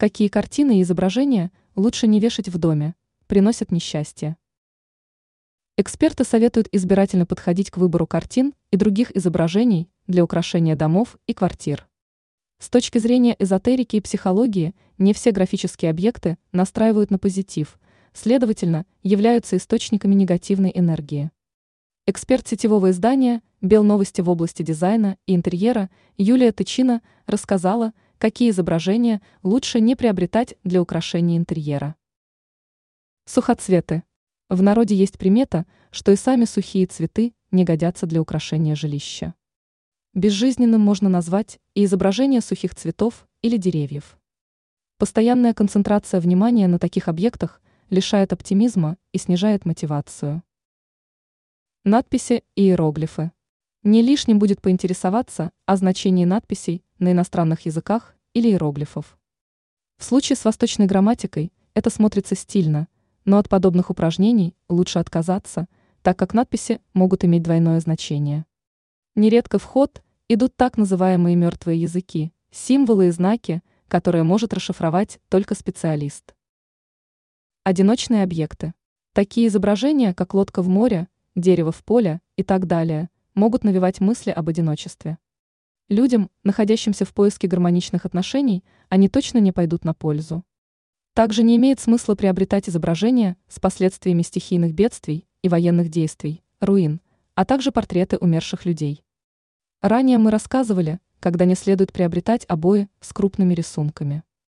Какие картины и изображения лучше не вешать в доме, приносят несчастье. Эксперты советуют избирательно подходить к выбору картин и других изображений для украшения домов и квартир. С точки зрения эзотерики и психологии, не все графические объекты настраивают на позитив, следовательно, являются источниками негативной энергии. Эксперт сетевого издания «Белновости» в области дизайна и интерьера Юлия Тычина рассказала, какие изображения лучше не приобретать для украшения интерьера. Сухоцветы. В народе есть примета, что и сами сухие цветы не годятся для украшения жилища. Безжизненным можно назвать и изображение сухих цветов или деревьев. Постоянная концентрация внимания на таких объектах лишает оптимизма и снижает мотивацию. Надписи и иероглифы. Не лишним будет поинтересоваться о значении надписей на иностранных языках или иероглифов. В случае с восточной грамматикой это смотрится стильно, но от подобных упражнений лучше отказаться, так как надписи могут иметь двойное значение. Нередко в ход идут так называемые мертвые языки, символы и знаки, которые может расшифровать только специалист. Одиночные объекты. Такие изображения, как лодка в море, дерево в поле и так далее, могут навевать мысли об одиночестве. Людям, находящимся в поиске гармоничных отношений, они точно не пойдут на пользу. Также не имеет смысла приобретать изображения с последствиями стихийных бедствий и военных действий, руин, а также портреты умерших людей. Ранее мы рассказывали, когда не следует приобретать обои с крупными рисунками.